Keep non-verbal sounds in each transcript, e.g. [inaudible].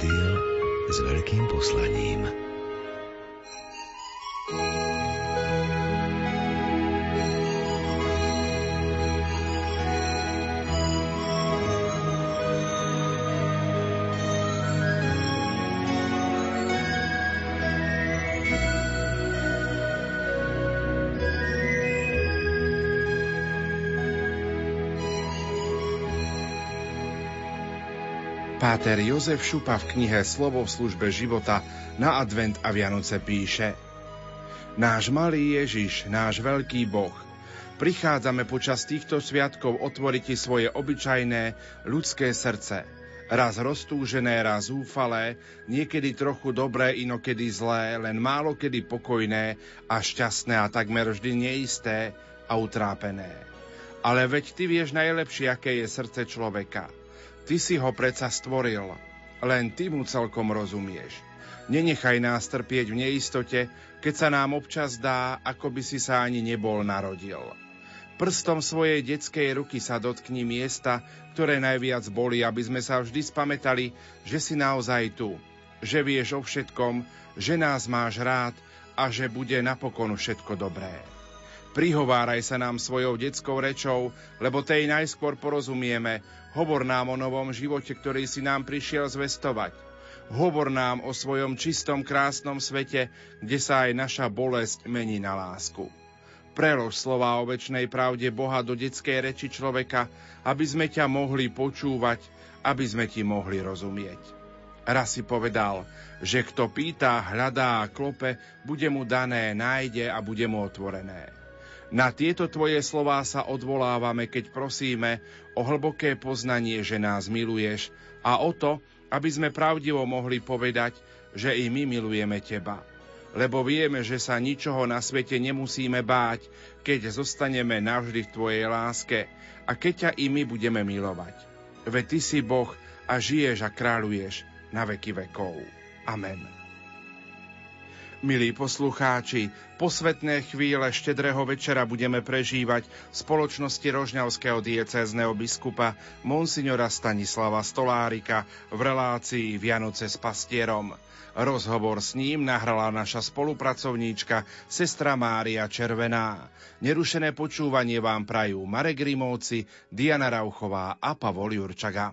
Rádio s veľkým poslaním. Páter Jozef Šupa v knihe Slovo v službe života na advent a Vianoce píše Náš malý Ježiš, náš veľký Boh, prichádzame počas týchto sviatkov otvoriť ti svoje obyčajné ľudské srdce. Raz roztúžené, raz zúfalé, niekedy trochu dobré, inokedy zlé, len málo kedy pokojné a šťastné a takmer vždy neisté a utrápené. Ale veď ty vieš najlepšie, aké je srdce človeka – Ty si ho predsa stvoril, len ty mu celkom rozumieš. Nenechaj nás trpieť v neistote, keď sa nám občas dá, ako by si sa ani nebol narodil. Prstom svojej detskej ruky sa dotkni miesta, ktoré najviac boli, aby sme sa vždy spametali, že si naozaj tu, že vieš o všetkom, že nás máš rád a že bude napokon všetko dobré. Prihováraj sa nám svojou detskou rečou, lebo tej najskôr porozumieme. Hovor nám o novom živote, ktorý si nám prišiel zvestovať. Hovor nám o svojom čistom, krásnom svete, kde sa aj naša bolesť mení na lásku. Prelož slova o väčšnej pravde Boha do detskej reči človeka, aby sme ťa mohli počúvať, aby sme ti mohli rozumieť. Raz si povedal, že kto pýta, hľadá a klope, bude mu dané, nájde a bude mu otvorené. Na tieto tvoje slová sa odvolávame, keď prosíme o hlboké poznanie, že nás miluješ a o to, aby sme pravdivo mohli povedať, že i my milujeme teba. Lebo vieme, že sa ničoho na svete nemusíme báť, keď zostaneme navždy v tvojej láske a keď ťa i my budeme milovať. Veď ty si Boh a žiješ a kráľuješ na veky vekov. Amen. Milí poslucháči, posvetné chvíle štedrého večera budeme prežívať v spoločnosti rožňavského diecézneho biskupa Monsignora Stanislava Stolárika v relácii Vianoce s pastierom. Rozhovor s ním nahrala naša spolupracovníčka sestra Mária Červená. Nerušené počúvanie vám prajú Marek Grimovci, Diana Rauchová a Pavol Jurčaga.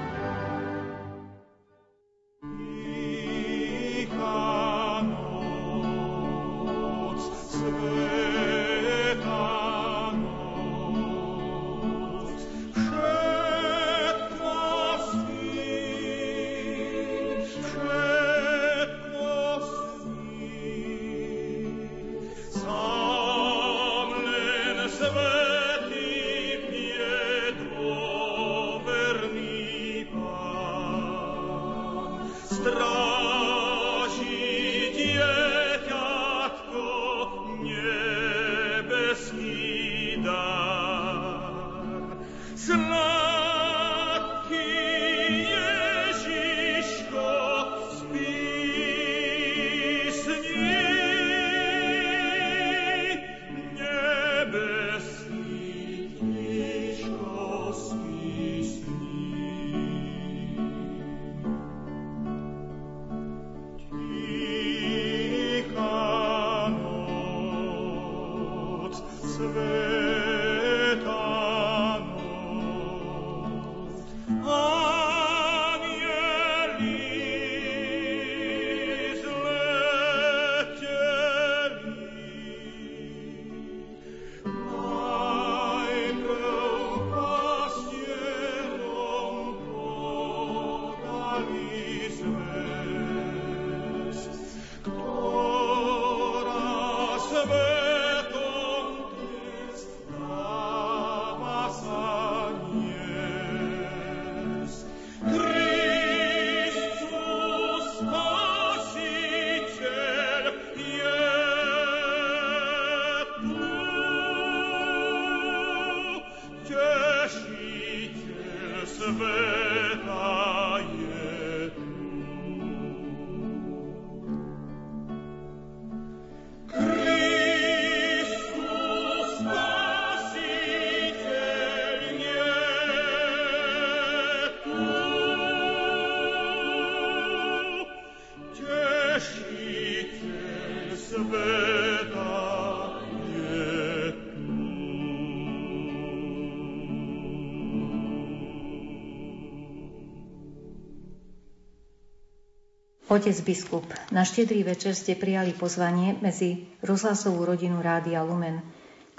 Otec biskup, na štedrý večer ste prijali pozvanie medzi rozhlasovú rodinu Rádia Lumen,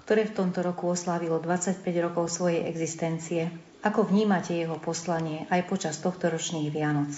ktoré v tomto roku oslávilo 25 rokov svojej existencie. Ako vnímate jeho poslanie aj počas tohto ročných Vianoc?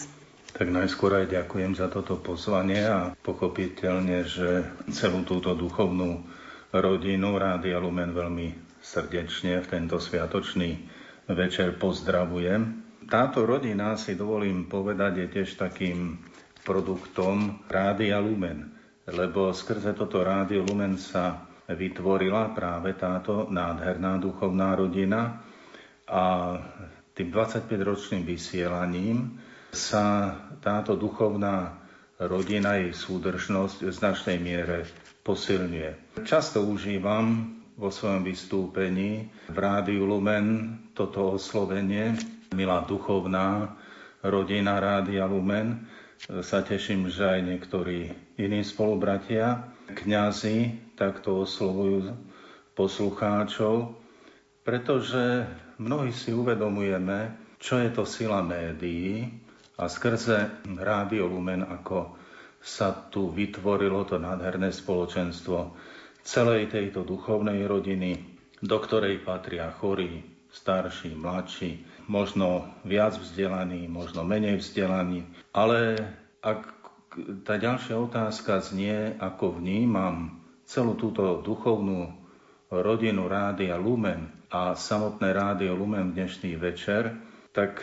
Tak najskôr aj ďakujem za toto pozvanie a pochopiteľne, že celú túto duchovnú rodinu Rádia Lumen veľmi srdečne v tento sviatočný večer pozdravujem. Táto rodina, si dovolím povedať, je tiež takým produktom Rádia Lumen, lebo skrze toto Rádio Lumen sa vytvorila práve táto nádherná duchovná rodina a tým 25-ročným vysielaním sa táto duchovná rodina, jej súdržnosť v značnej miere posilňuje. Často užívam vo svojom vystúpení v Rádiu Lumen toto oslovenie, milá duchovná rodina Rádia Lumen, sa teším, že aj niektorí iní spolubratia, kňazi, takto oslovujú poslucháčov, pretože mnohí si uvedomujeme, čo je to sila médií a skrze Rádio Lumen, ako sa tu vytvorilo to nádherné spoločenstvo celej tejto duchovnej rodiny, do ktorej patria chorí, starší, mladší, možno viac vzdelaní, možno menej vzdelaní, ale ak tá ďalšia otázka znie, ako vnímam celú túto duchovnú rodinu Rádia Lumen a samotné Rádio Lumen dnešný večer, tak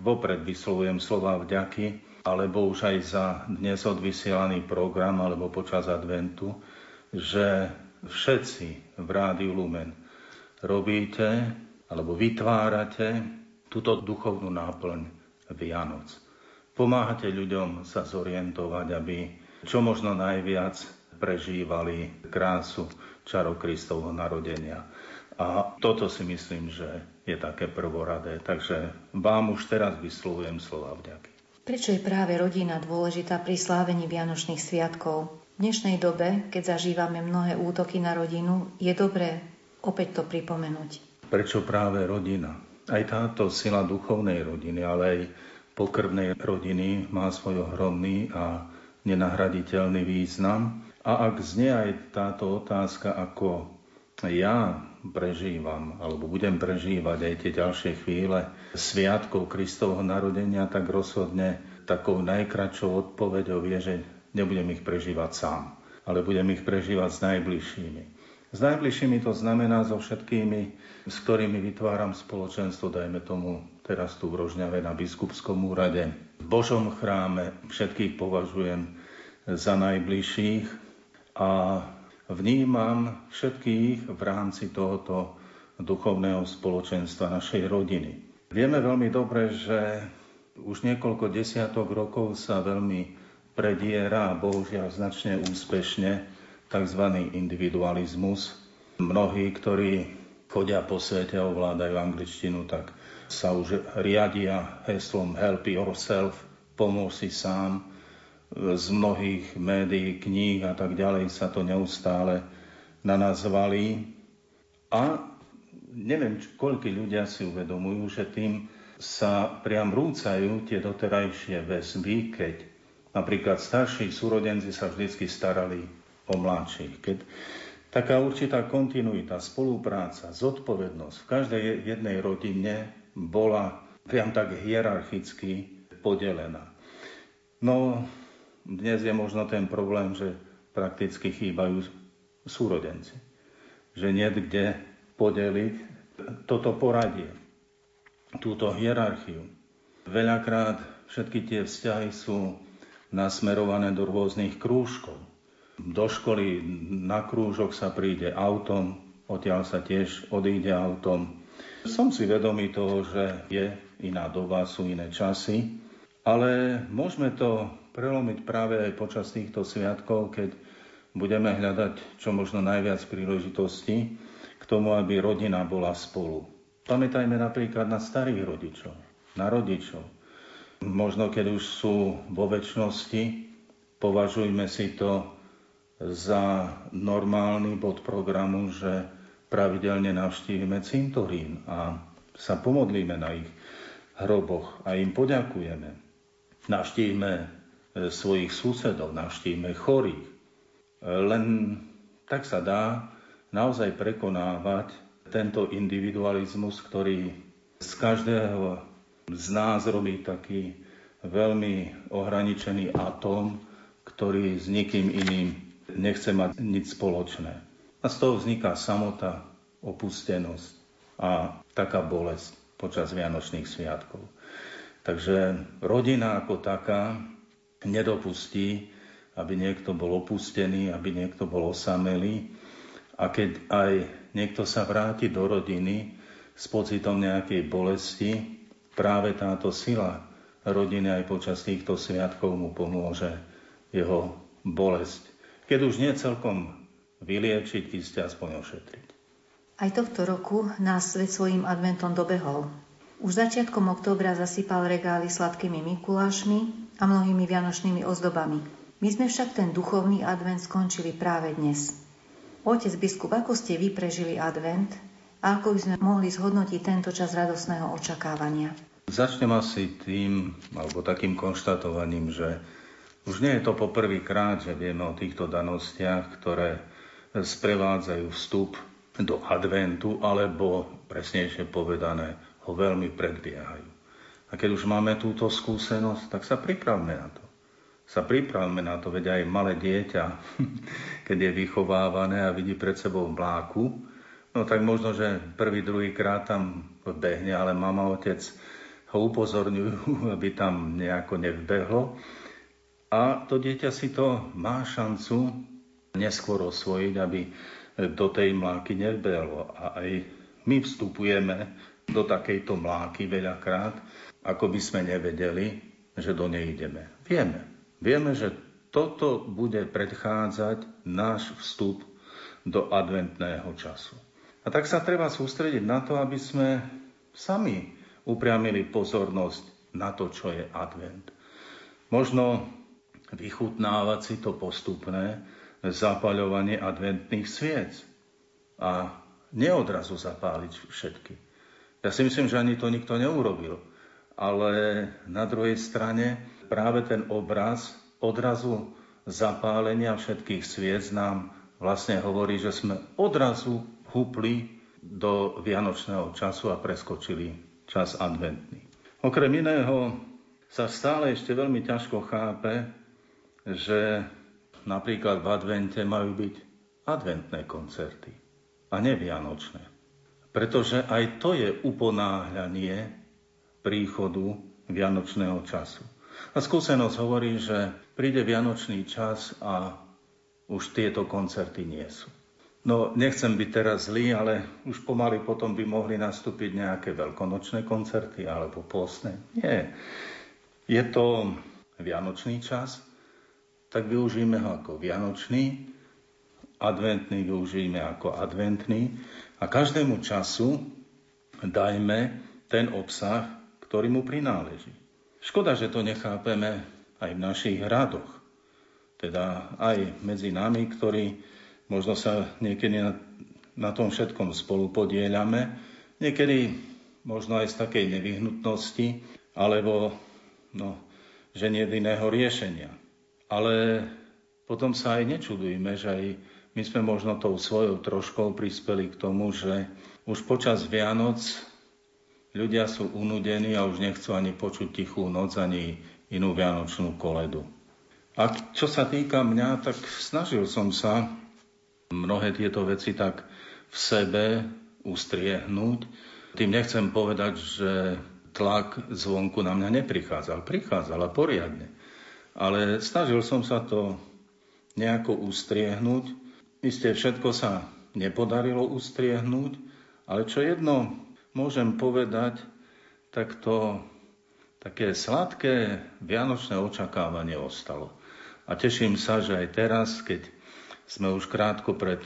vopred vyslovujem slova vďaky, alebo už aj za dnes odvysielaný program, alebo počas adventu, že všetci v Rádiu Lumen robíte alebo vytvárate túto duchovnú náplň Vianoc. Pomáhate ľuďom sa zorientovať, aby čo možno najviac prežívali krásu čarov Kristovho narodenia. A toto si myslím, že je také prvoradé. Takže vám už teraz vyslovujem slova vďaky. Prečo je práve rodina dôležitá pri slávení Vianočných sviatkov? V dnešnej dobe, keď zažívame mnohé útoky na rodinu, je dobré opäť to pripomenúť. Prečo práve rodina? Aj táto sila duchovnej rodiny, ale aj pokrvnej rodiny má svoj ohromný a nenahraditeľný význam. A ak znie aj táto otázka, ako ja prežívam, alebo budem prežívať aj tie ďalšie chvíle sviatkov Kristovho narodenia, tak rozhodne takou najkračšou odpoveďou je, že nebudem ich prežívať sám, ale budem ich prežívať s najbližšími. S najbližšími to znamená so všetkými, s ktorými vytváram spoločenstvo, dajme tomu teraz tu v Rožňave na biskupskom úrade. V Božom chráme všetkých považujem za najbližších a vnímam všetkých v rámci tohoto duchovného spoločenstva našej rodiny. Vieme veľmi dobre, že už niekoľko desiatok rokov sa veľmi prediera a bohužiaľ značne úspešne tzv. individualizmus. Mnohí, ktorí chodia po svete a ovládajú angličtinu, tak sa už riadia heslom help yourself, pomôž si sám. Z mnohých médií, kníh a tak ďalej sa to neustále na. A neviem, koľko ľudia si uvedomujú, že tým sa priam rúcajú tie doterajšie väzby, keď napríklad starší súrodenci sa vždy starali o mladších. Keď taká určitá kontinuita, spolupráca, zodpovednosť v každej jednej rodine bola priam tak hierarchicky podelená. No, dnes je možno ten problém, že prakticky chýbajú súrodenci. Že nie kde podeliť toto poradie, túto hierarchiu. Veľakrát všetky tie vzťahy sú nasmerované do rôznych krúžkov do školy na krúžok sa príde autom, odtiaľ sa tiež odíde autom. Som si vedomý toho, že je iná doba, sú iné časy, ale môžeme to prelomiť práve aj počas týchto sviatkov, keď budeme hľadať čo možno najviac príležitostí k tomu, aby rodina bola spolu. Pamätajme napríklad na starých rodičov, na rodičov. Možno keď už sú vo väčšnosti, považujme si to za normálny bod programu, že pravidelne navštívime cintorín a sa pomodlíme na ich hroboch a im poďakujeme. Navštívime e, svojich susedov, navštívime chorých. E, len tak sa dá naozaj prekonávať tento individualizmus, ktorý z každého z nás robí taký veľmi ohraničený atóm, ktorý s nikým iným nechce mať nič spoločné. A z toho vzniká samota, opustenosť a taká bolesť počas Vianočných sviatkov. Takže rodina ako taká nedopustí, aby niekto bol opustený, aby niekto bol osamelý. A keď aj niekto sa vráti do rodiny s pocitom nejakej bolesti, práve táto sila rodiny aj počas týchto sviatkov mu pomôže jeho bolesť. Keď už nie celkom vyliečiť, iste aspoň ošetriť. Aj tohto roku nás svet svojim adventom dobehol. Už začiatkom októbra zasypal regály sladkými mikulášmi a mnohými vianočnými ozdobami. My sme však ten duchovný advent skončili práve dnes. Otec biskup, ako ste vy prežili advent a ako by sme mohli zhodnotiť tento čas radosného očakávania? Začnem asi tým, alebo takým konštatovaním, že už nie je to poprvýkrát, že vieme o týchto danostiach, ktoré sprevádzajú vstup do adventu, alebo presnejšie povedané, ho veľmi predbiehajú. A keď už máme túto skúsenosť, tak sa pripravme na to. Sa pripravme na to, veď aj malé dieťa, [laughs] keď je vychovávané a vidí pred sebou mláku, no tak možno, že prvý, druhý krát tam behne, ale mama, otec ho upozorňujú, [laughs] aby tam nejako nevbehlo. A to dieťa si to má šancu neskôr osvojiť, aby do tej mláky nevbehlo. A aj my vstupujeme do takejto mláky veľakrát, ako by sme nevedeli, že do nej ideme. Vieme. Vieme, že toto bude predchádzať náš vstup do adventného času. A tak sa treba sústrediť na to, aby sme sami upriamili pozornosť na to, čo je advent. Možno vychutnávať si to postupné zapaľovanie adventných sviec a neodrazu zapáliť všetky. Ja si myslím, že ani to nikto neurobil. Ale na druhej strane práve ten obraz odrazu zapálenia všetkých sviec nám vlastne hovorí, že sme odrazu hupli do vianočného času a preskočili čas adventný. Okrem iného sa stále ešte veľmi ťažko chápe, že napríklad v advente majú byť adventné koncerty a ne vianočné. Pretože aj to je uponáhľanie príchodu vianočného času. A skúsenosť hovorí, že príde vianočný čas a už tieto koncerty nie sú. No, nechcem byť teraz zlý, ale už pomaly potom by mohli nastúpiť nejaké veľkonočné koncerty alebo postné. Nie. Je to vianočný čas, tak využijeme ho ako vianočný, adventný využijeme ako adventný a každému času dajme ten obsah, ktorý mu prináleží. Škoda, že to nechápeme aj v našich hradoch. Teda aj medzi nami, ktorí Možno sa niekedy na, na tom všetkom spolu podielame, niekedy možno aj z takej nevyhnutnosti, alebo no, že nie iného riešenia. Ale potom sa aj nečudujme, že aj my sme možno tou svojou troškou prispeli k tomu, že už počas Vianoc ľudia sú unudení a už nechcú ani počuť tichú noc, ani inú vianočnú koledu. A čo sa týka mňa, tak snažil som sa mnohé tieto veci tak v sebe ustriehnúť. Tým nechcem povedať, že tlak zvonku na mňa neprichádzal. Prichádzal a poriadne. Ale snažil som sa to nejako ustriehnúť. Isté všetko sa nepodarilo ustriehnúť, ale čo jedno môžem povedať, tak to také sladké vianočné očakávanie ostalo. A teším sa, že aj teraz, keď sme už krátko pred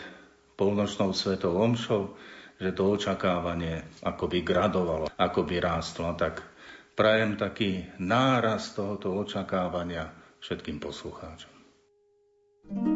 polnočnou svetou omšou, že to očakávanie akoby gradovalo, akoby rástlo. Tak prajem taký náraz tohoto očakávania všetkým poslucháčom. thank you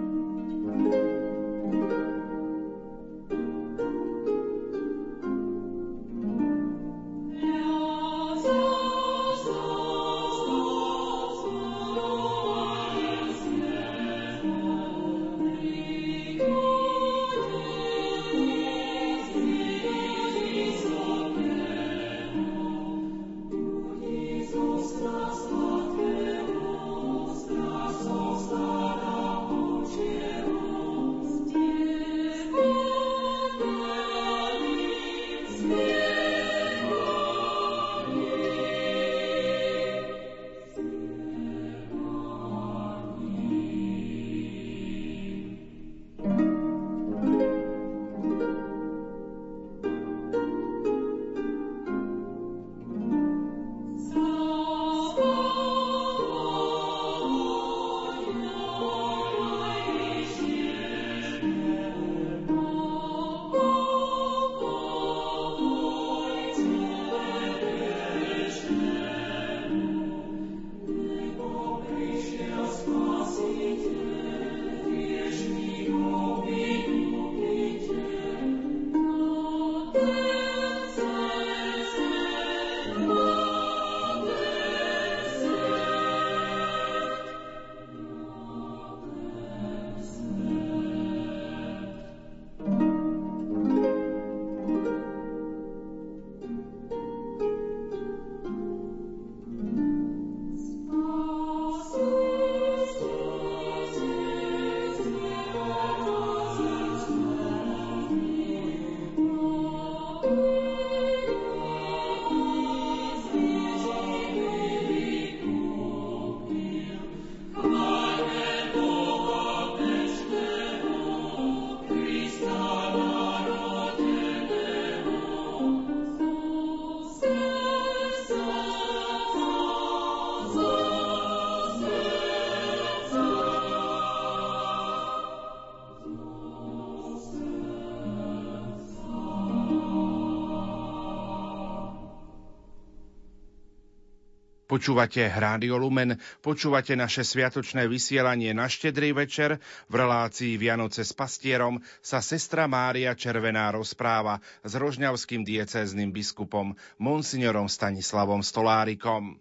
Počúvate Rádio Lumen, počúvate naše sviatočné vysielanie na štedrý večer. V relácii Vianoce s pastierom sa sestra Mária Červená rozpráva s rožňavským diecézným biskupom Monsignorom Stanislavom Stolárikom.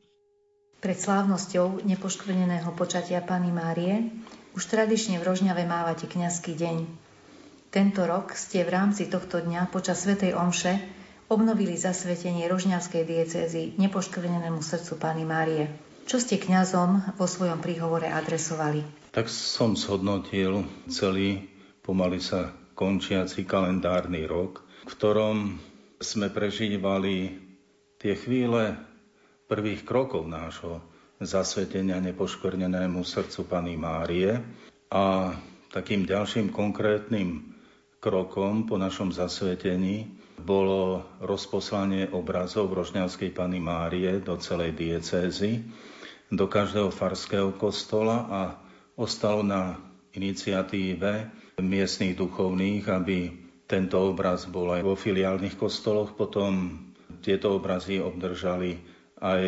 Pred slávnosťou nepoškvrneného počatia Pany Márie už tradične v Rožňave mávate kňazský deň. Tento rok ste v rámci tohto dňa počas Svetej Omše obnovili zasvetenie rožňavskej diecézy nepoškvrnenému srdcu Pány Márie. Čo ste kňazom vo svojom príhovore adresovali? Tak som zhodnotil celý pomaly sa končiaci kalendárny rok, v ktorom sme prežívali tie chvíle prvých krokov nášho zasvetenia nepoškvrnenému srdcu Pany Márie a takým ďalším konkrétnym krokom po našom zasvetení bolo rozposlanie obrazov Rožňavskej Pany Márie do celej diecézy, do každého farského kostola a ostalo na iniciatíve miestných duchovných, aby tento obraz bol aj vo filiálnych kostoloch. Potom tieto obrazy obdržali aj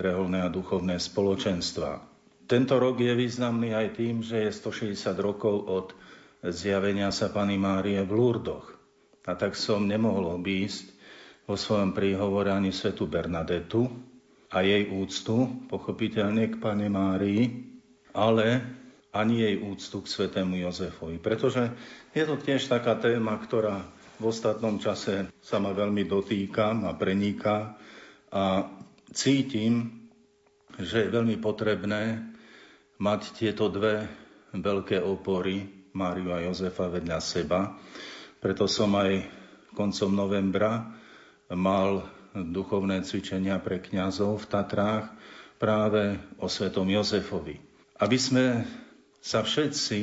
reholné a duchovné spoločenstva. Tento rok je významný aj tým, že je 160 rokov od zjavenia sa Pany Márie v Lurdoch. A tak som nemohol obísť vo svojom príhovore ani svetu Bernadetu a jej úctu, pochopiteľne k Pane Márii, ale ani jej úctu k svetému Jozefovi. Pretože je to tiež taká téma, ktorá v ostatnom čase sa ma veľmi dotýka a preniká a cítim, že je veľmi potrebné mať tieto dve veľké opory, Máriu a Jozefa vedľa seba, preto som aj koncom novembra mal duchovné cvičenia pre kňazov v Tatrách práve o svetom Jozefovi. Aby sme sa všetci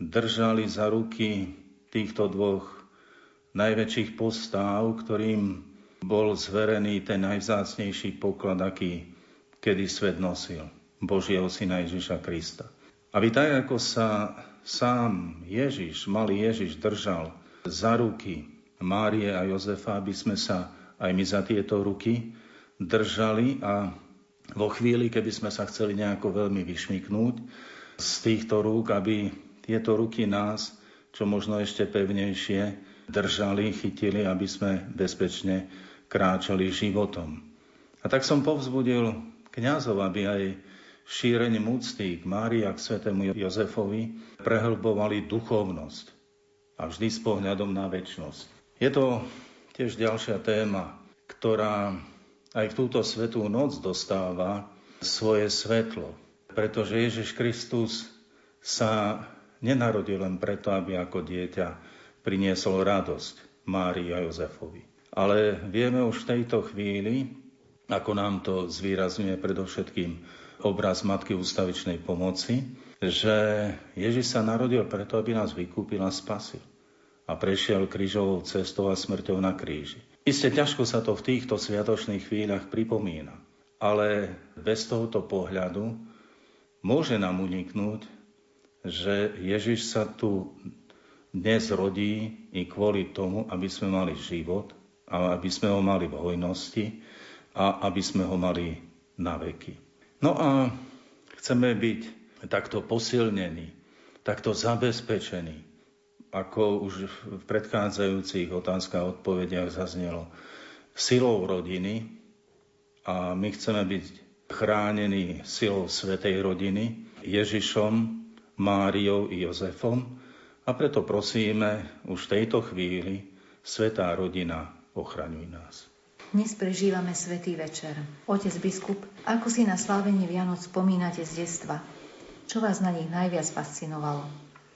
držali za ruky týchto dvoch najväčších postáv, ktorým bol zverený ten najvzácnejší poklad, aký kedy svet nosil. Božieho syna Ježiša Krista. Aby tak, ako sa sám Ježiš, malý Ježiš držal za ruky Márie a Jozefa, aby sme sa aj my za tieto ruky držali a vo chvíli, keby sme sa chceli nejako veľmi vyšmiknúť z týchto rúk, aby tieto ruky nás čo možno ešte pevnejšie držali, chytili, aby sme bezpečne kráčali životom. A tak som povzbudil kňazov, aby aj šírením úcty k Márii a k svetému Jozefovi prehlbovali duchovnosť a vždy s pohľadom na väčnosť. Je to tiež ďalšia téma, ktorá aj v túto svetú noc dostáva svoje svetlo, pretože Ježiš Kristus sa nenarodil len preto, aby ako dieťa priniesol radosť Márii a Jozefovi. Ale vieme už v tejto chvíli, ako nám to zvýrazňuje predovšetkým obraz Matky ústavičnej pomoci, že Ježiš sa narodil preto, aby nás vykúpil a spasil. A prešiel krížovou cestou a smrťou na kríži. Isté ťažko sa to v týchto sviatočných chvíľach pripomína, ale bez tohoto pohľadu môže nám uniknúť, že Ježiš sa tu dnes rodí i kvôli tomu, aby sme mali život a aby sme ho mali v hojnosti a aby sme ho mali na veky. No a chceme byť takto posilnení, takto zabezpečení, ako už v predchádzajúcich otázkach a odpovediach zaznelo, silou rodiny a my chceme byť chránení silou Svetej rodiny, Ježišom, Máriou i Jozefom a preto prosíme už v tejto chvíli, Svetá rodina, ochraňuj nás. Dnes prežívame Svetý večer. Otec biskup, ako si na slávenie Vianoc spomínate z detstva? Čo vás na nich najviac fascinovalo?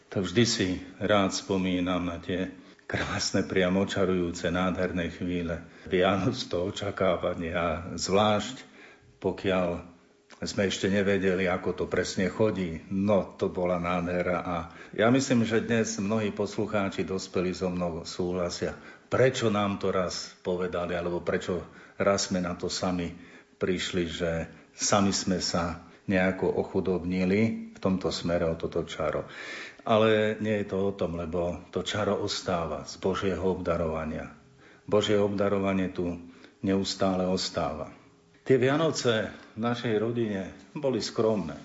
Tak vždy si rád spomínam na tie krásne, priamo očarujúce, nádherné chvíle. Vianoc to očakávanie a zvlášť pokiaľ sme ešte nevedeli, ako to presne chodí. No, to bola nádhera a ja myslím, že dnes mnohí poslucháči dospeli so mnou súhlasia prečo nám to raz povedali, alebo prečo raz sme na to sami prišli, že sami sme sa nejako ochudobnili v tomto smere o toto čaro. Ale nie je to o tom, lebo to čaro ostáva z Božieho obdarovania. Božie obdarovanie tu neustále ostáva. Tie Vianoce v našej rodine boli skromné,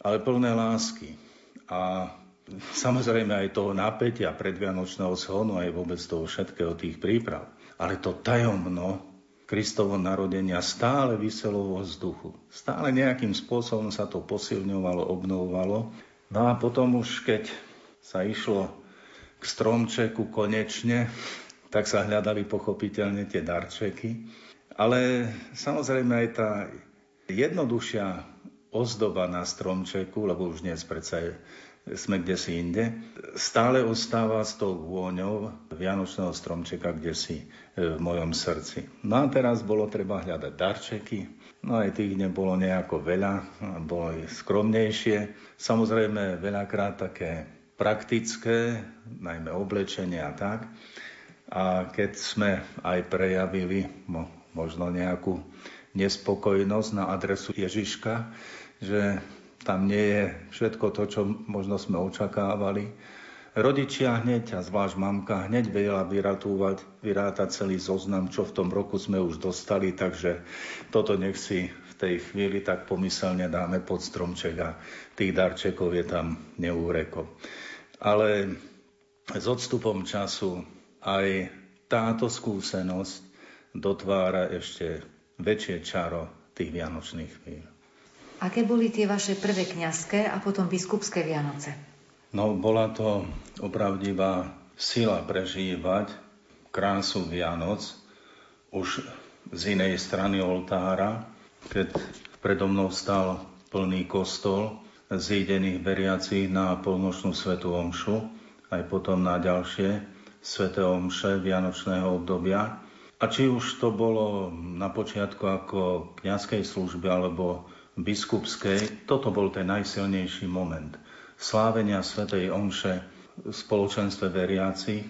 ale plné lásky. A samozrejme aj toho napätia predvianočného shonu, aj vôbec toho všetkého tých príprav. Ale to tajomno Kristovo narodenia stále vyselo vo vzduchu. Stále nejakým spôsobom sa to posilňovalo, obnovovalo. No a potom už, keď sa išlo k stromčeku konečne, tak sa hľadali pochopiteľne tie darčeky. Ale samozrejme aj tá jednoduchšia ozdoba na stromčeku, lebo už dnes predsa sme kde si inde, stále ostáva s tou vôňou Vianočného stromčeka kde si v mojom srdci. No a teraz bolo treba hľadať darčeky, no aj tých nebolo nejako veľa, bolo ich skromnejšie. Samozrejme veľakrát také praktické, najmä oblečenie a tak. A keď sme aj prejavili možno nejakú nespokojnosť na adresu Ježiška, že tam nie je všetko to, čo možno sme očakávali. Rodičia hneď, a zvlášť mamka, hneď vedela vyratúvať, vyrátať celý zoznam, čo v tom roku sme už dostali, takže toto nech si v tej chvíli tak pomyselne dáme pod stromček a tých darčekov je tam neúreko. Ale s odstupom času aj táto skúsenosť dotvára ešte väčšie čaro tých vianočných chvíľ. Aké boli tie vaše prvé kňazské a potom biskupské Vianoce? No, bola to opravdivá sila prežívať krásu Vianoc už z inej strany oltára, keď predo mnou stal plný kostol zídených veriacich na polnočnú svetú omšu, aj potom na ďalšie sveté omše Vianočného obdobia. A či už to bolo na počiatku ako kňazskej služby alebo biskupskej, toto bol ten najsilnejší moment slávenia svätej Omše v spoločenstve veriacich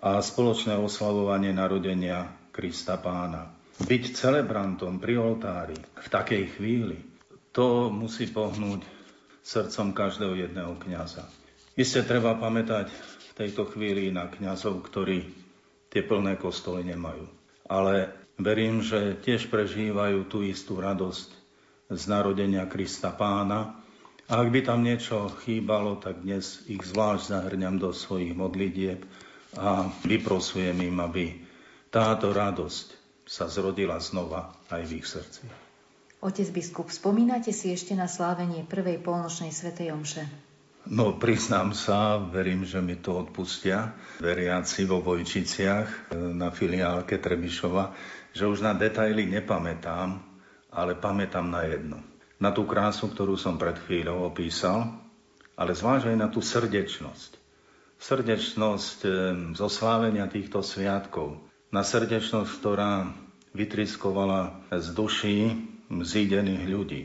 a spoločné oslavovanie narodenia Krista pána. Byť celebrantom pri oltári v takej chvíli, to musí pohnúť srdcom každého jedného kňaza. Isté treba pamätať v tejto chvíli na kňazov, ktorí tie plné kostoly nemajú. Ale verím, že tiež prežívajú tú istú radosť z narodenia Krista pána. A ak by tam niečo chýbalo, tak dnes ich zvlášť zahrňam do svojich modlitieb a vyprosujem im, aby táto radosť sa zrodila znova aj v ich srdci. Otec biskup, spomínate si ešte na slávenie prvej polnočnej svetej omše? No, priznám sa, verím, že mi to odpustia veriaci vo Vojčiciach e, na filiálke Trebišova, že už na detaily nepamätám, ale pamätám na jedno. Na tú krásu, ktorú som pred chvíľou opísal, ale zvlášť aj na tú srdečnosť. Srdečnosť e, zo slávenia týchto sviatkov. Na srdečnosť, ktorá vytriskovala z duší zídených ľudí.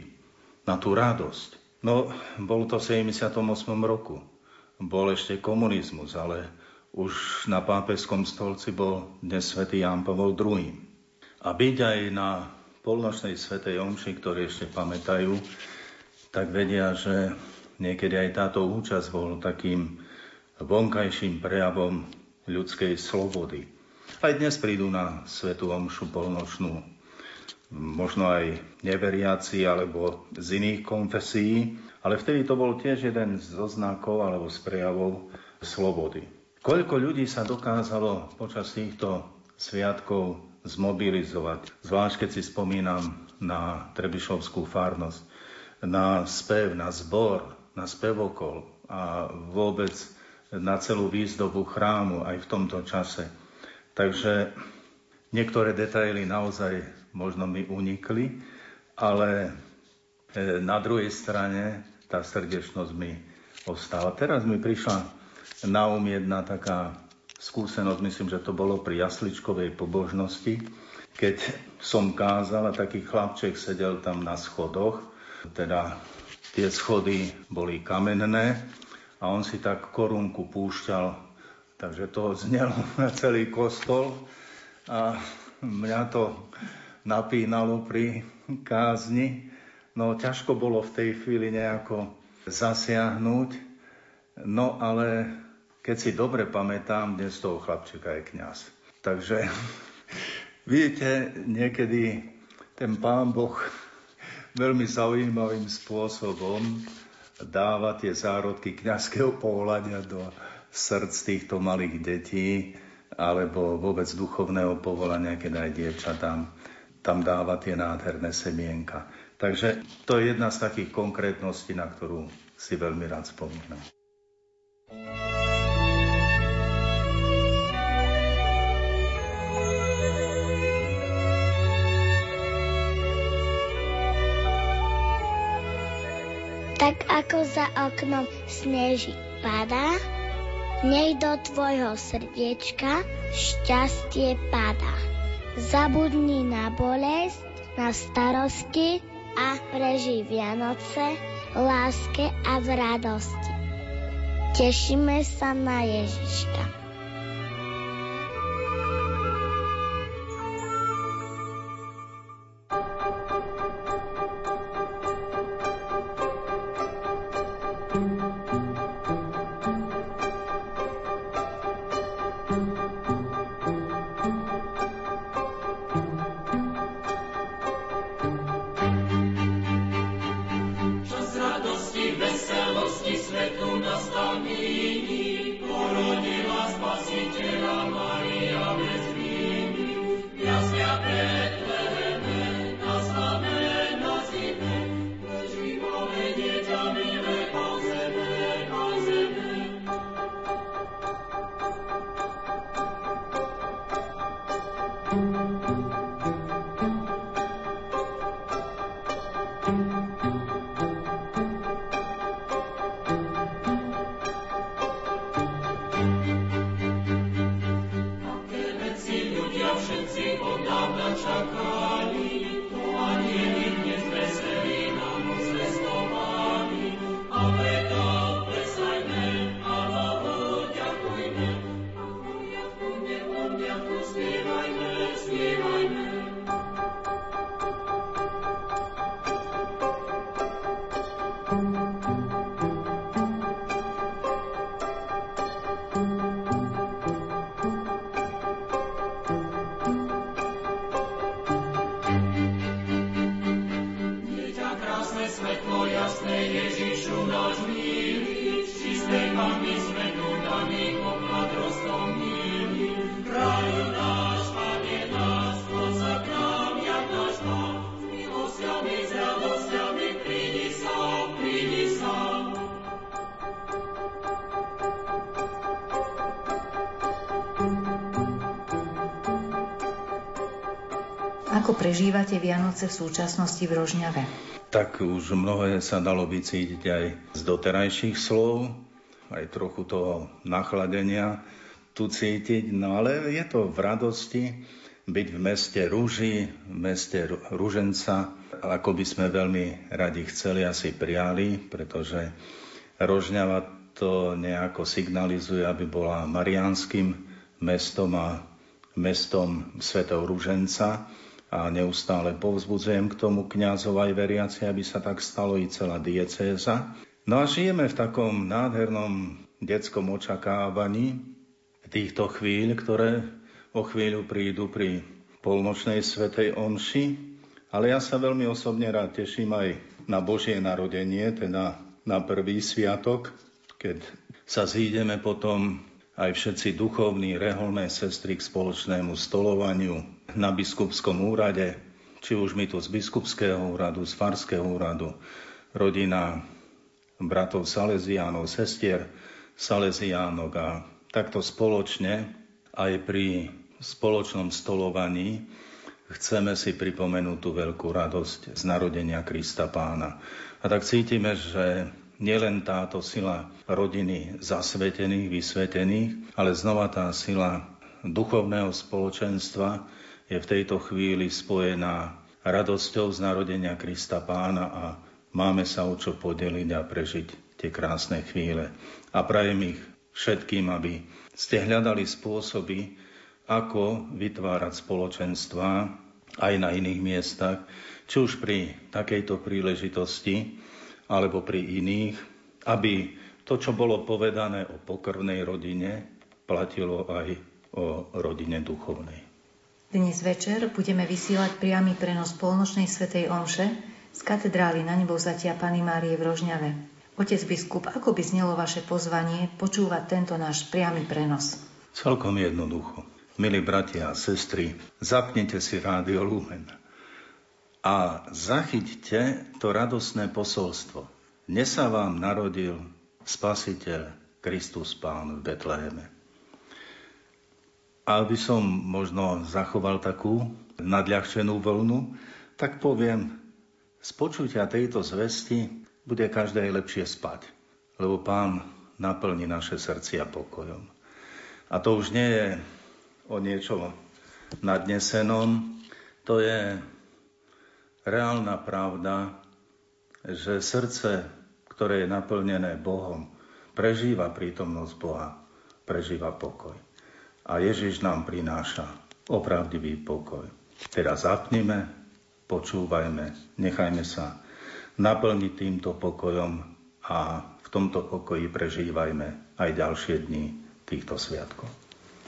Na tú radosť, No, bol to v 78. roku. Bol ešte komunizmus, ale už na pápeskom stolci bol dnes svätý Ján Pavol II. A byť aj na polnočnej svetej omši, ktorí ešte pamätajú, tak vedia, že niekedy aj táto účasť bol takým vonkajším prejavom ľudskej slobody. Aj dnes prídu na svetú omšu polnočnú možno aj neveriaci alebo z iných konfesí, ale vtedy to bol tiež jeden z oznakov alebo z prejavov slobody. Koľko ľudí sa dokázalo počas týchto sviatkov zmobilizovať, zvlášť keď si spomínam na Trebišovskú farnosť, na spev, na zbor, na spevokol a vôbec na celú výzdobu chrámu aj v tomto čase. Takže niektoré detaily naozaj možno mi unikli, ale e, na druhej strane tá srdečnosť mi ostala. Teraz mi prišla na um jedna taká skúsenosť, myslím, že to bolo pri jasličkovej pobožnosti, keď som kázal a taký chlapček sedel tam na schodoch, teda tie schody boli kamenné a on si tak korunku púšťal, takže to znelo [laughs] na celý kostol a mňa to napínalo pri kázni. No ťažko bolo v tej chvíli nejako zasiahnuť. No ale keď si dobre pamätám, dnes toho chlapčeka je kňaz. Takže [laughs] vidíte, niekedy ten pán Boh veľmi zaujímavým spôsobom dáva tie zárodky kňazského pohľadia do srdc týchto malých detí alebo vôbec duchovného povolania, keď aj dievčatám tam dáva tie nádherné semienka. Takže to je jedna z takých konkrétností, na ktorú si veľmi rád spomínam. Tak ako za oknom sneží padá, nech do tvojho srdiečka šťastie padá. Zabudni na bolesť, na starosti a prežij Vianoce láske a v radosti. Tešíme sa na Ježiška. Prežívate Vianoce v súčasnosti v Rožňave? Tak už mnohé sa dalo vycítiť aj z doterajších slov, aj trochu toho nachladenia tu cítiť, no ale je to v radosti byť v meste rúži, v meste rúženca, ako by sme veľmi radi chceli asi prijali, pretože Rožňava to nejako signalizuje, aby bola mariánskym mestom a mestom svätého Rúženca a neustále povzbudzujem k tomu kňazov aj veriaci, aby sa tak stalo i celá diecéza. No a žijeme v takom nádhernom detskom očakávaní týchto chvíľ, ktoré o chvíľu prídu pri polnočnej svetej omši, ale ja sa veľmi osobne rád teším aj na Božie narodenie, teda na prvý sviatok, keď sa zídeme potom aj všetci duchovní reholné sestry k spoločnému stolovaniu na biskupskom úrade, či už my tu z biskupského úradu, z farského úradu, rodina bratov Salesiánov, sestier Salesiánok a takto spoločne aj pri spoločnom stolovaní chceme si pripomenúť tú veľkú radosť z narodenia Krista Pána. A tak cítime, že nielen táto sila rodiny zasvetených, vysvetených, ale znova tá sila duchovného spoločenstva, je v tejto chvíli spojená radosťou z narodenia Krista Pána a máme sa o čo podeliť a prežiť tie krásne chvíle. A prajem ich všetkým, aby ste hľadali spôsoby, ako vytvárať spoločenstva aj na iných miestach, či už pri takejto príležitosti, alebo pri iných, aby to, čo bolo povedané o pokrvnej rodine, platilo aj o rodine duchovnej. Dnes večer budeme vysielať priamy prenos polnočnej svetej omše z katedrály na nebovzatia Pany Márie v Rožňave. Otec biskup, ako by znelo vaše pozvanie počúvať tento náš priamy prenos? Celkom jednoducho. Milí bratia a sestry, zapnite si rádio Lumen a zachyťte to radosné posolstvo. Dnes sa vám narodil Spasiteľ Kristus Pán v Betleheme. A aby som možno zachoval takú nadľahčenú vlnu, tak poviem, z počutia tejto zvesti bude každé lepšie spať, lebo Pán naplní naše srdcia pokojom. A to už nie je o niečo nadnesenom, to je reálna pravda, že srdce, ktoré je naplnené Bohom, prežíva prítomnosť Boha, prežíva pokoj a Ježiš nám prináša opravdivý pokoj. Teraz zapnime, počúvajme, nechajme sa naplniť týmto pokojom a v tomto pokoji prežívajme aj ďalšie dni týchto sviatkov.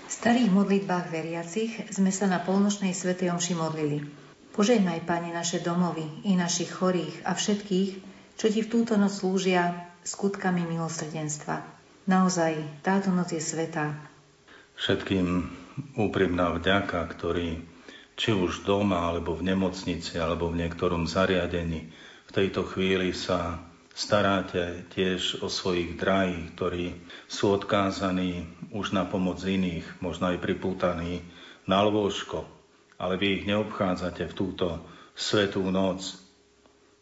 V starých modlitbách veriacich sme sa na polnočnej svetej omši modlili. Požehnaj, Pane, naše domovy i našich chorých a všetkých, čo Ti v túto noc slúžia skutkami milosrdenstva. Naozaj, táto noc je svetá, všetkým úprimná vďaka, ktorí či už doma, alebo v nemocnici, alebo v niektorom zariadení v tejto chvíli sa staráte tiež o svojich drahých, ktorí sú odkázaní už na pomoc iných, možno aj pripútaní na lôžko, ale vy ich neobchádzate v túto svetú noc.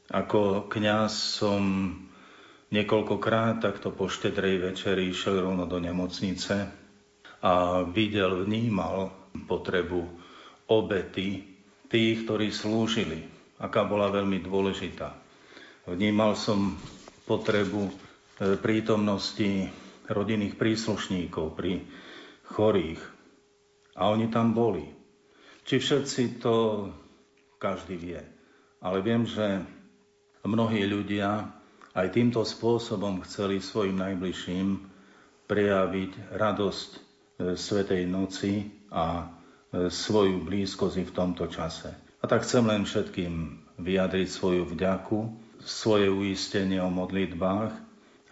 Ako kňaz som niekoľkokrát takto po štedrej večeri išiel rovno do nemocnice a videl, vnímal potrebu obety tých, ktorí slúžili, aká bola veľmi dôležitá. Vnímal som potrebu e, prítomnosti rodinných príslušníkov pri chorých. A oni tam boli. Či všetci to každý vie. Ale viem, že mnohí ľudia aj týmto spôsobom chceli svojim najbližším prejaviť radosť Svetej noci a e, svoju blízkosť v tomto čase. A tak chcem len všetkým vyjadriť svoju vďaku, svoje uistenie o modlitbách,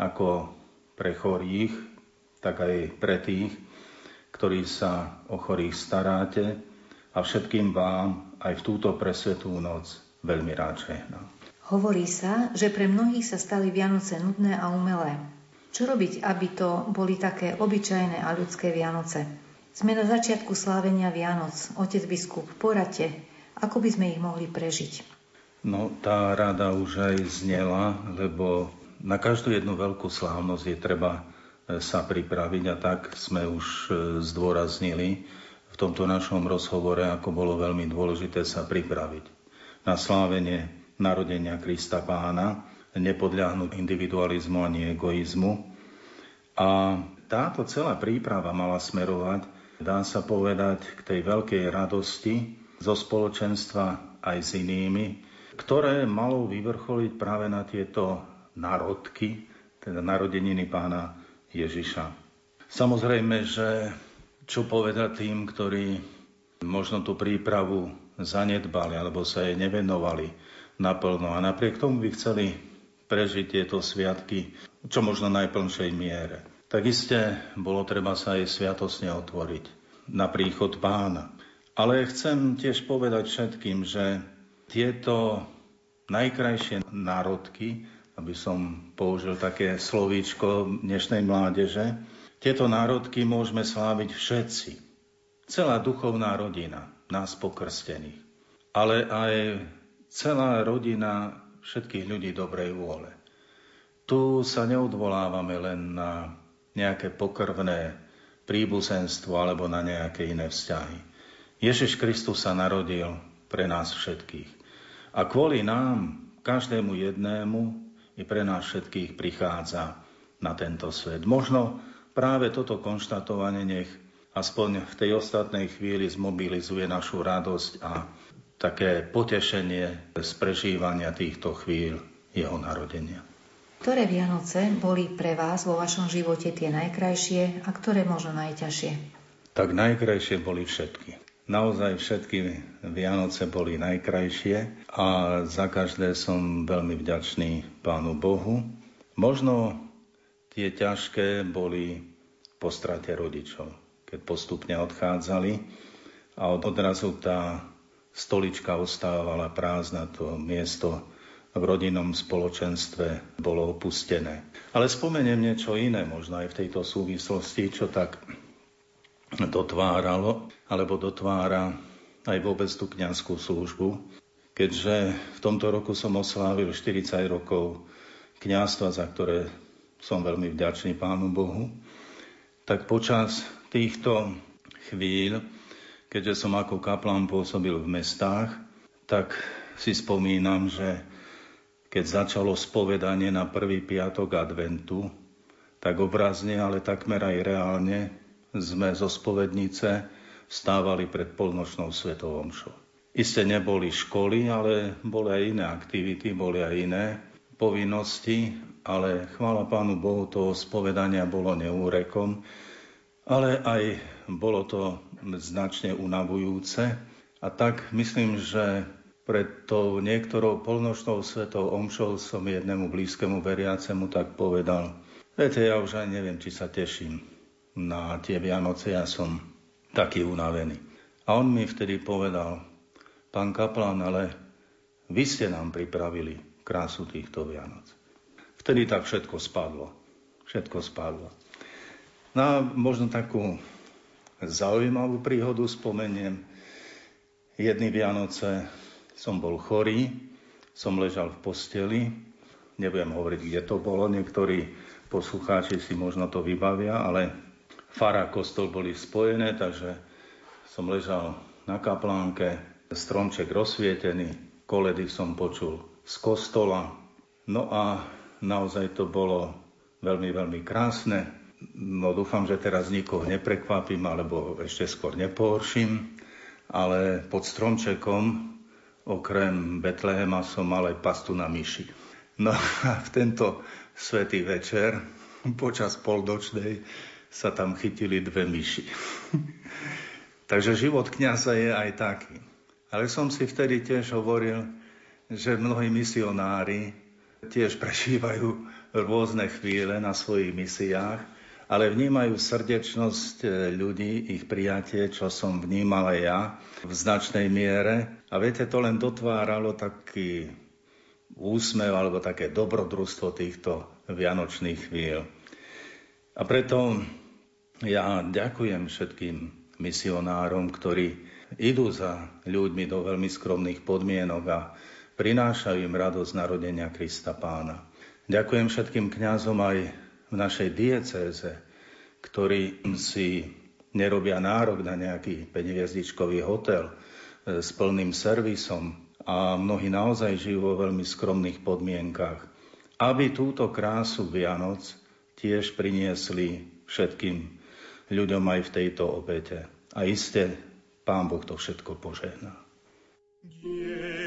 ako pre chorých, tak aj pre tých, ktorí sa o chorých staráte a všetkým vám aj v túto presvetú noc veľmi rád žehnám. Hovorí sa, že pre mnohých sa stali Vianoce nudné a umelé. Čo robiť, aby to boli také obyčajné a ľudské Vianoce? Sme na začiatku slávenia Vianoc. Otec biskup, poradte, Ako by sme ich mohli prežiť? No, tá rada už aj znela, lebo na každú jednu veľkú slávnosť je treba e, sa pripraviť a tak sme už e, zdôraznili tomto našom rozhovore, ako bolo veľmi dôležité sa pripraviť na slávenie narodenia Krista Pána, nepodľahnúť individualizmu ani egoizmu. A táto celá príprava mala smerovať, dá sa povedať, k tej veľkej radosti zo spoločenstva aj s inými, ktoré malo vyvrcholiť práve na tieto národky, teda narodeniny pána Ježiša. Samozrejme, že čo povedať tým, ktorí možno tú prípravu zanedbali alebo sa jej nevenovali naplno a napriek tomu by chceli prežiť tieto sviatky čo možno najplnšej miere. Tak iste bolo treba sa aj sviatosne otvoriť na príchod pána. Ale chcem tiež povedať všetkým, že tieto najkrajšie národky, aby som použil také slovíčko dnešnej mládeže, tieto národky môžeme sláviť všetci. Celá duchovná rodina nás pokrstených, ale aj celá rodina všetkých ľudí dobrej vôle. Tu sa neodvolávame len na nejaké pokrvné príbuzenstvo alebo na nejaké iné vzťahy. Ježiš Kristus sa narodil pre nás všetkých. A kvôli nám, každému jednému, i pre nás všetkých prichádza na tento svet. Možno práve toto konštatovanie nech aspoň v tej ostatnej chvíli zmobilizuje našu radosť a také potešenie z prežívania týchto chvíľ jeho narodenia. Ktoré Vianoce boli pre vás vo vašom živote tie najkrajšie a ktoré možno najťažšie? Tak najkrajšie boli všetky. Naozaj všetky Vianoce boli najkrajšie a za každé som veľmi vďačný Pánu Bohu. Možno tie ťažké boli po strate rodičov, keď postupne odchádzali a odrazu tá stolička ostávala prázdna, to miesto v rodinnom spoločenstve bolo opustené. Ale spomeniem niečo iné, možno aj v tejto súvislosti, čo tak dotváralo, alebo dotvára aj vôbec tú kniazskú službu. Keďže v tomto roku som oslávil 40 rokov kniazstva, za ktoré som veľmi vďačný Pánu Bohu, tak počas týchto chvíľ keďže som ako kaplán pôsobil v mestách, tak si spomínam, že keď začalo spovedanie na prvý piatok adventu, tak obrazne, ale takmer aj reálne sme zo spovednice stávali pred polnočnou svetovom šo. Isté neboli školy, ale boli aj iné aktivity, boli aj iné povinnosti, ale chvála Pánu Bohu, toho spovedania bolo neúrekom, ale aj bolo to značne unavujúce. A tak myslím, že pred tou niektorou polnočnou svetou omšou som jednému blízkemu veriacemu tak povedal, viete, ja už aj neviem, či sa teším na tie Vianoce, ja som taký unavený. A on mi vtedy povedal, pán kaplán, ale vy ste nám pripravili krásu týchto Vianoc. Vtedy tak všetko spadlo. Všetko spadlo. No a možno takú zaujímavú príhodu spomeniem. Jedný Vianoce som bol chorý, som ležal v posteli, nebudem hovoriť, kde to bolo, niektorí poslucháči si možno to vybavia, ale fara a kostol boli spojené, takže som ležal na kaplánke, stromček rozsvietený, koledy som počul z kostola. No a naozaj to bolo veľmi, veľmi krásne. No dúfam, že teraz nikoho neprekvapím alebo ešte skôr nepohorším, ale pod stromčekom okrem Betlehema som mal aj pastu na myši. No a v tento svetý večer počas poldočnej sa tam chytili dve myši. [laughs] Takže život kniaza je aj taký. Ale som si vtedy tiež hovoril, že mnohí misionári tiež prežívajú rôzne chvíle na svojich misiách ale vnímajú srdečnosť e, ľudí, ich prijatie, čo som vnímal aj ja v značnej miere. A viete, to len dotváralo taký úsmev alebo také dobrodružstvo týchto vianočných chvíľ. A preto ja ďakujem všetkým misionárom, ktorí idú za ľuďmi do veľmi skromných podmienok a prinášajú im radosť narodenia Krista Pána. Ďakujem všetkým kňazom aj v našej diecéze, ktorí si nerobia nárok na nejaký 5 hotel e, s plným servisom a mnohí naozaj žijú vo veľmi skromných podmienkach, aby túto krásu Vianoc tiež priniesli všetkým ľuďom aj v tejto obete. A iste Pán Boh to všetko požehná. Dieťatko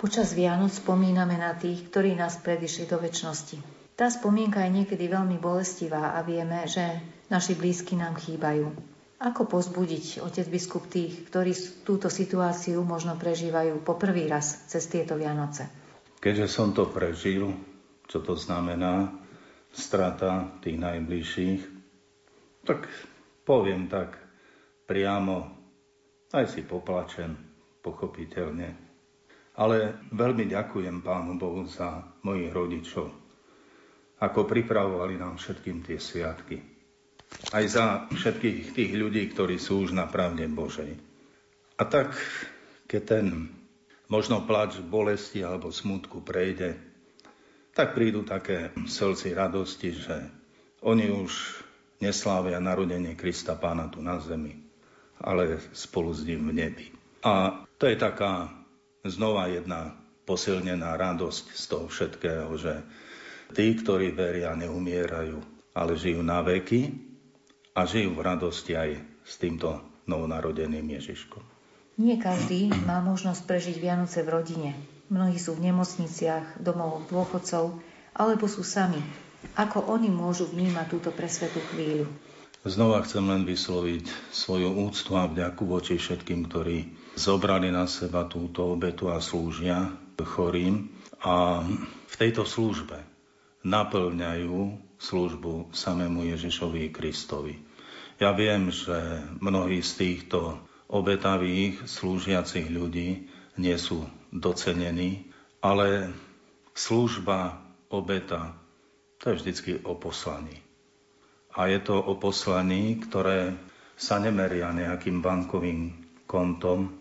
Počas Vianoc spomíname na tých, ktorí nás predišli do väčšnosti. Tá spomienka je niekedy veľmi bolestivá a vieme, že naši blízky nám chýbajú. Ako pozbudiť, otec biskup, tých, ktorí túto situáciu možno prežívajú po prvý raz cez tieto Vianoce? Keďže som to prežil, čo to znamená, strata tých najbližších, tak poviem tak priamo, aj si poplačem, pochopiteľne. Ale veľmi ďakujem Pánu Bohu za mojich rodičov, ako pripravovali nám všetkým tie sviatky. Aj za všetkých tých ľudí, ktorí sú už na pravde Božej. A tak, keď ten možno plač bolesti alebo smutku prejde, tak prídu také slzy radosti, že oni už neslávia narodenie Krista Pána tu na zemi, ale spolu s ním v nebi. A to je taká znova jedna posilnená radosť z toho všetkého, že tí, ktorí veria, neumierajú, ale žijú na veky a žijú v radosti aj s týmto novonarodeným Ježiškom. Nie každý má možnosť prežiť Vianoce v rodine. Mnohí sú v nemocniciach, domov dôchodcov, alebo sú sami. Ako oni môžu vnímať túto presvetú chvíľu? Znova chcem len vysloviť svoju úctu a vďaku voči všetkým, ktorí zobrali na seba túto obetu a slúžia chorým a v tejto službe naplňajú službu samému Ježišovi Kristovi. Ja viem, že mnohí z týchto obetavých slúžiacich ľudí nie sú docenení, ale služba, obeta, to je vždycky o poslaní. A je to o poslaní, ktoré sa nemeria nejakým bankovým kontom,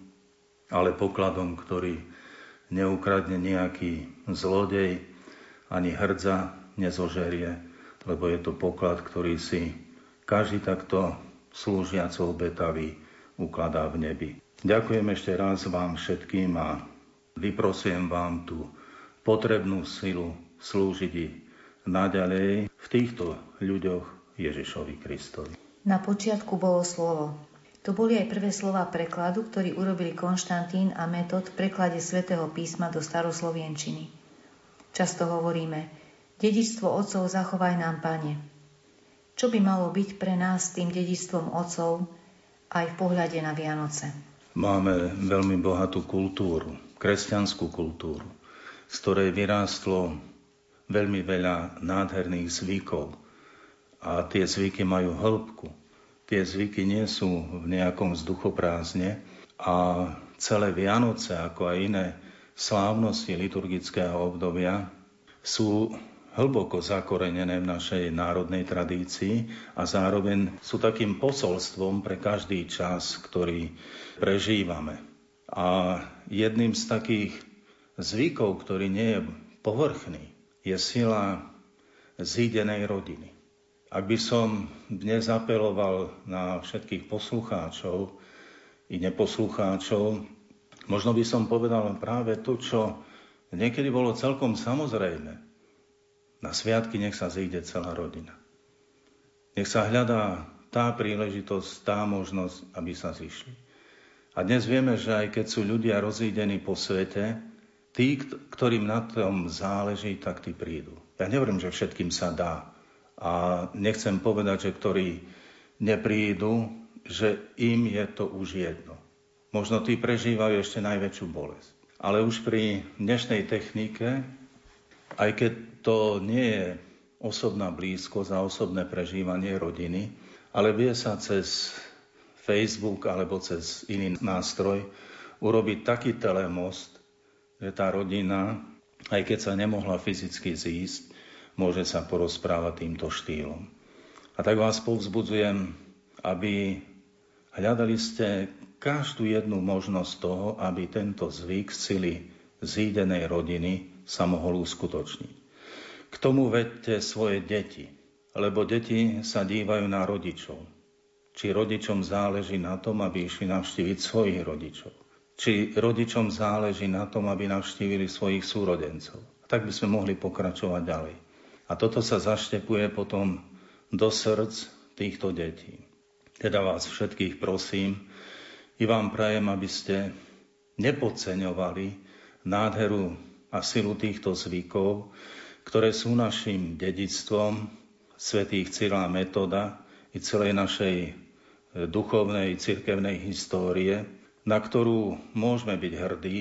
ale pokladom, ktorý neukradne nejaký zlodej, ani hrdza nezožerie, lebo je to poklad, ktorý si každý takto slúžiaco obetavý ukladá v nebi. Ďakujem ešte raz vám všetkým a vyprosím vám tú potrebnú silu slúžiť naďalej v týchto ľuďoch Ježišovi Kristovi. Na počiatku bolo slovo. To boli aj prvé slova prekladu, ktorý urobili Konštantín a Metod v preklade svätého písma do staroslovienčiny. Často hovoríme, dedičstvo otcov zachovaj nám, Pane. Čo by malo byť pre nás tým dedičstvom otcov aj v pohľade na Vianoce? Máme veľmi bohatú kultúru, kresťanskú kultúru, z ktorej vyrástlo veľmi veľa nádherných zvykov, a tie zvyky majú hĺbku. Tie zvyky nie sú v nejakom vzduchoprázdne a celé Vianoce, ako aj iné slávnosti liturgického obdobia, sú hlboko zakorenené v našej národnej tradícii a zároveň sú takým posolstvom pre každý čas, ktorý prežívame. A jedným z takých zvykov, ktorý nie je povrchný, je sila zídenej rodiny. Ak by som dnes apeloval na všetkých poslucháčov i neposlucháčov, možno by som povedal práve to, čo niekedy bolo celkom samozrejme. Na sviatky nech sa zíde celá rodina. Nech sa hľadá tá príležitosť, tá možnosť, aby sa zišli. A dnes vieme, že aj keď sú ľudia rozídení po svete, tí, ktorým na tom záleží, tak tí prídu. Ja nehovorím, že všetkým sa dá, a nechcem povedať, že ktorí neprídu, že im je to už jedno. Možno tí prežívajú ešte najväčšiu bolesť. Ale už pri dnešnej technike, aj keď to nie je osobná blízkosť a osobné prežívanie rodiny, ale vie sa cez Facebook alebo cez iný nástroj urobiť taký telemost, že tá rodina, aj keď sa nemohla fyzicky zísť, môže sa porozprávať týmto štýlom. A tak vás povzbudzujem, aby hľadali ste každú jednu možnosť toho, aby tento zvyk sily zídenej rodiny sa mohol uskutočniť. K tomu vedte svoje deti, lebo deti sa dívajú na rodičov. Či rodičom záleží na tom, aby išli navštíviť svojich rodičov. Či rodičom záleží na tom, aby navštívili svojich súrodencov. Tak by sme mohli pokračovať ďalej. A toto sa zaštepuje potom do srdc týchto detí. Teda vás všetkých prosím, i vám prajem, aby ste nepodceňovali nádheru a silu týchto zvykov, ktoré sú našim dedictvom svätých Cyrila Metoda i celej našej duchovnej cirkevnej histórie, na ktorú môžeme byť hrdí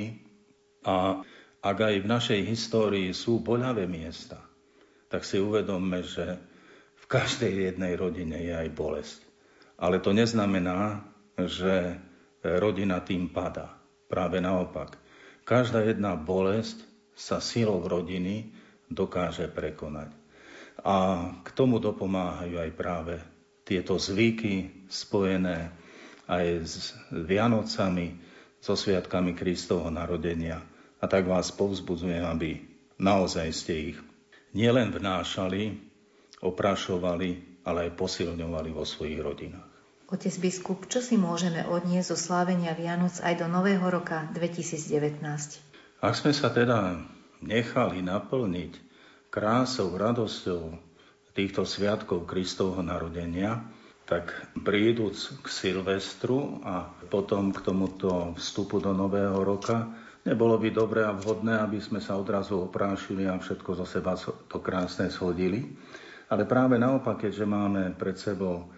a ak aj v našej histórii sú boľavé miesta, tak si uvedomme, že v každej jednej rodine je aj bolesť. Ale to neznamená, že rodina tým padá. Práve naopak. Každá jedna bolesť sa silou rodiny dokáže prekonať. A k tomu dopomáhajú aj práve tieto zvyky spojené aj s Vianocami, so sviatkami Kristovho narodenia. A tak vás povzbudzujem, aby naozaj ste ich nielen vnášali, oprašovali, ale aj posilňovali vo svojich rodinách. Otec biskup, čo si môžeme odniesť zo slávenia Vianoc aj do nového roka 2019? Ak sme sa teda nechali naplniť krásou, radosťou týchto sviatkov Kristovho narodenia, tak príduc k Silvestru a potom k tomuto vstupu do Nového roka, nebolo by dobré a vhodné, aby sme sa odrazu oprášili a všetko zo seba to krásne shodili. Ale práve naopak, keďže máme pred sebou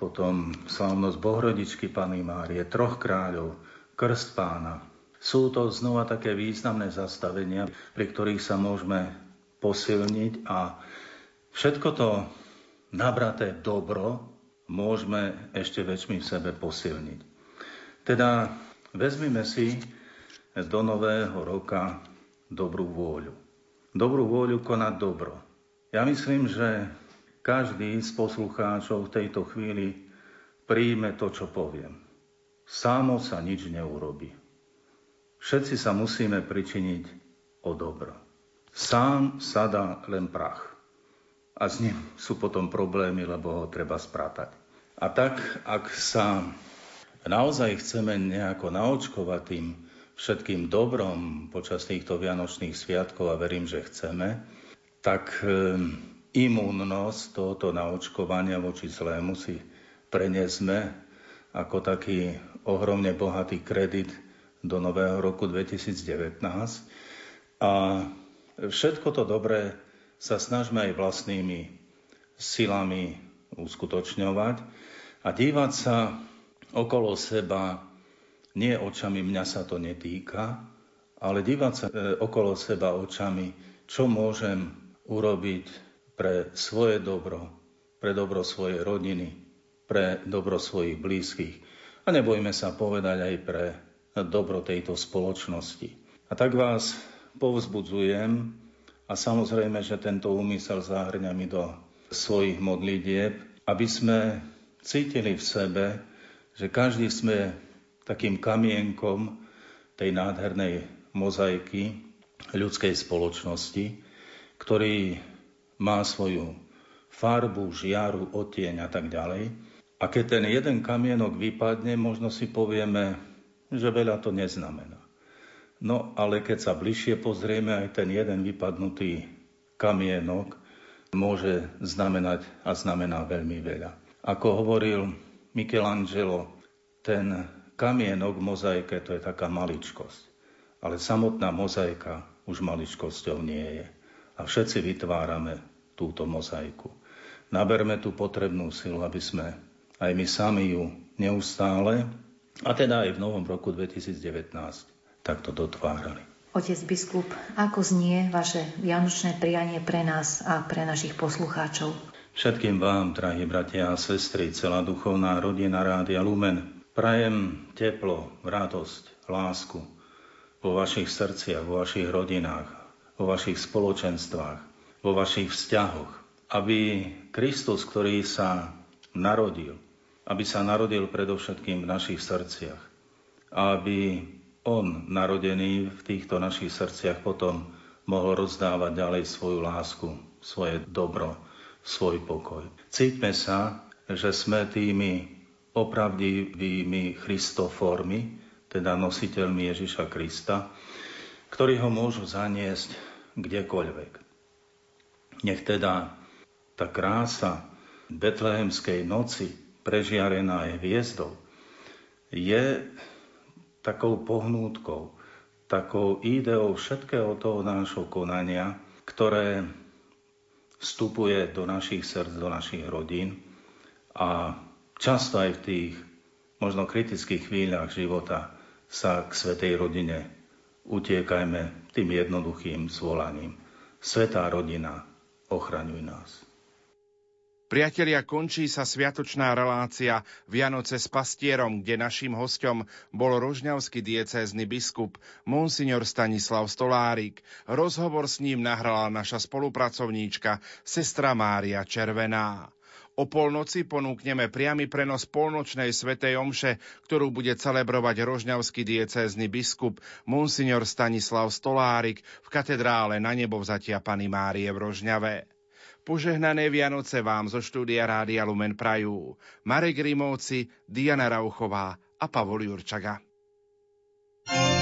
potom slávnosť Bohrodičky Pany Márie, troch kráľov, krst pána. Sú to znova také významné zastavenia, pri ktorých sa môžeme posilniť a všetko to nabraté dobro môžeme ešte väčšmi v sebe posilniť. Teda vezmime si do nového roka dobrú vôľu. Dobrú vôľu konať dobro. Ja myslím, že každý z poslucháčov v tejto chvíli príjme to, čo poviem. Sámo sa nič neurobi. Všetci sa musíme pričiniť o dobro. Sám sa dá len prach. A s ním sú potom problémy, lebo ho treba spratať. A tak, ak sa naozaj chceme nejako naočkovať tým všetkým dobrom počas týchto vianočných sviatkov a verím, že chceme, tak ehm, imunnosť tohoto naočkovania voči zlému si prenesme ako taký ohromne bohatý kredit do nového roku 2019. A všetko to dobré sa snažme aj vlastnými silami uskutočňovať a dívať sa okolo seba nie očami mňa sa to netýka, ale dívať sa e, okolo seba očami, čo môžem urobiť pre svoje dobro, pre dobro svojej rodiny, pre dobro svojich blízkych. A nebojme sa povedať aj pre dobro tejto spoločnosti. A tak vás povzbudzujem a samozrejme, že tento úmysel zahrňa mi do svojich modlitieb, aby sme cítili v sebe, že každý sme takým kamienkom tej nádhernej mozaiky ľudskej spoločnosti, ktorý má svoju farbu, žiaru, otieň a tak ďalej. A keď ten jeden kamienok vypadne, možno si povieme, že veľa to neznamená. No ale keď sa bližšie pozrieme, aj ten jeden vypadnutý kamienok môže znamenať a znamená veľmi veľa. Ako hovoril Michelangelo, ten kamienok v mozaike to je taká maličkosť. Ale samotná mozaika už maličkosťou nie je. A všetci vytvárame túto mozaiku. Naberme tú potrebnú silu, aby sme aj my sami ju neustále, a teda aj v novom roku 2019, takto dotvárali. Otec biskup, ako znie vaše vianočné prianie pre nás a pre našich poslucháčov? Všetkým vám, drahí bratia a sestry, celá duchovná rodina Rádia Lumen, prajem teplo, radosť, lásku vo vašich srdciach, vo vašich rodinách, vo vašich spoločenstvách, vo vašich vzťahoch. Aby Kristus, ktorý sa narodil, aby sa narodil predovšetkým v našich srdciach. Aby On, narodený v týchto našich srdciach, potom mohol rozdávať ďalej svoju lásku, svoje dobro, svoj pokoj. Cíťme sa, že sme tými opravdivými Christoformi, teda nositeľmi Ježiša Krista, ktorí ho môžu zaniesť kdekoľvek. Nech teda tá krása betlehemskej noci, prežiarená je hviezdou, je takou pohnútkou takou ideou všetkého toho nášho konania, ktoré vstupuje do našich srdc, do našich rodín a často aj v tých možno kritických chvíľach života sa k svetej rodine utiekajme tým jednoduchým svolaním. Svetá rodina, ochraňuj nás. Priatelia, končí sa sviatočná relácia Vianoce s pastierom, kde našim hostom bol rožňavský diecézny biskup Monsignor Stanislav Stolárik. Rozhovor s ním nahrala naša spolupracovníčka sestra Mária Červená. O polnoci ponúkneme priamy prenos polnočnej svetej omše, ktorú bude celebrovať rožňavský diecézny biskup Monsignor Stanislav Stolárik v katedrále na nebo vzatia Pany Márie v Rožňave. Požehnané Vianoce vám zo štúdia Rádia Lumen Prajú. Marek Rimovci, Diana Rauchová a Pavol Jurčaga. thank you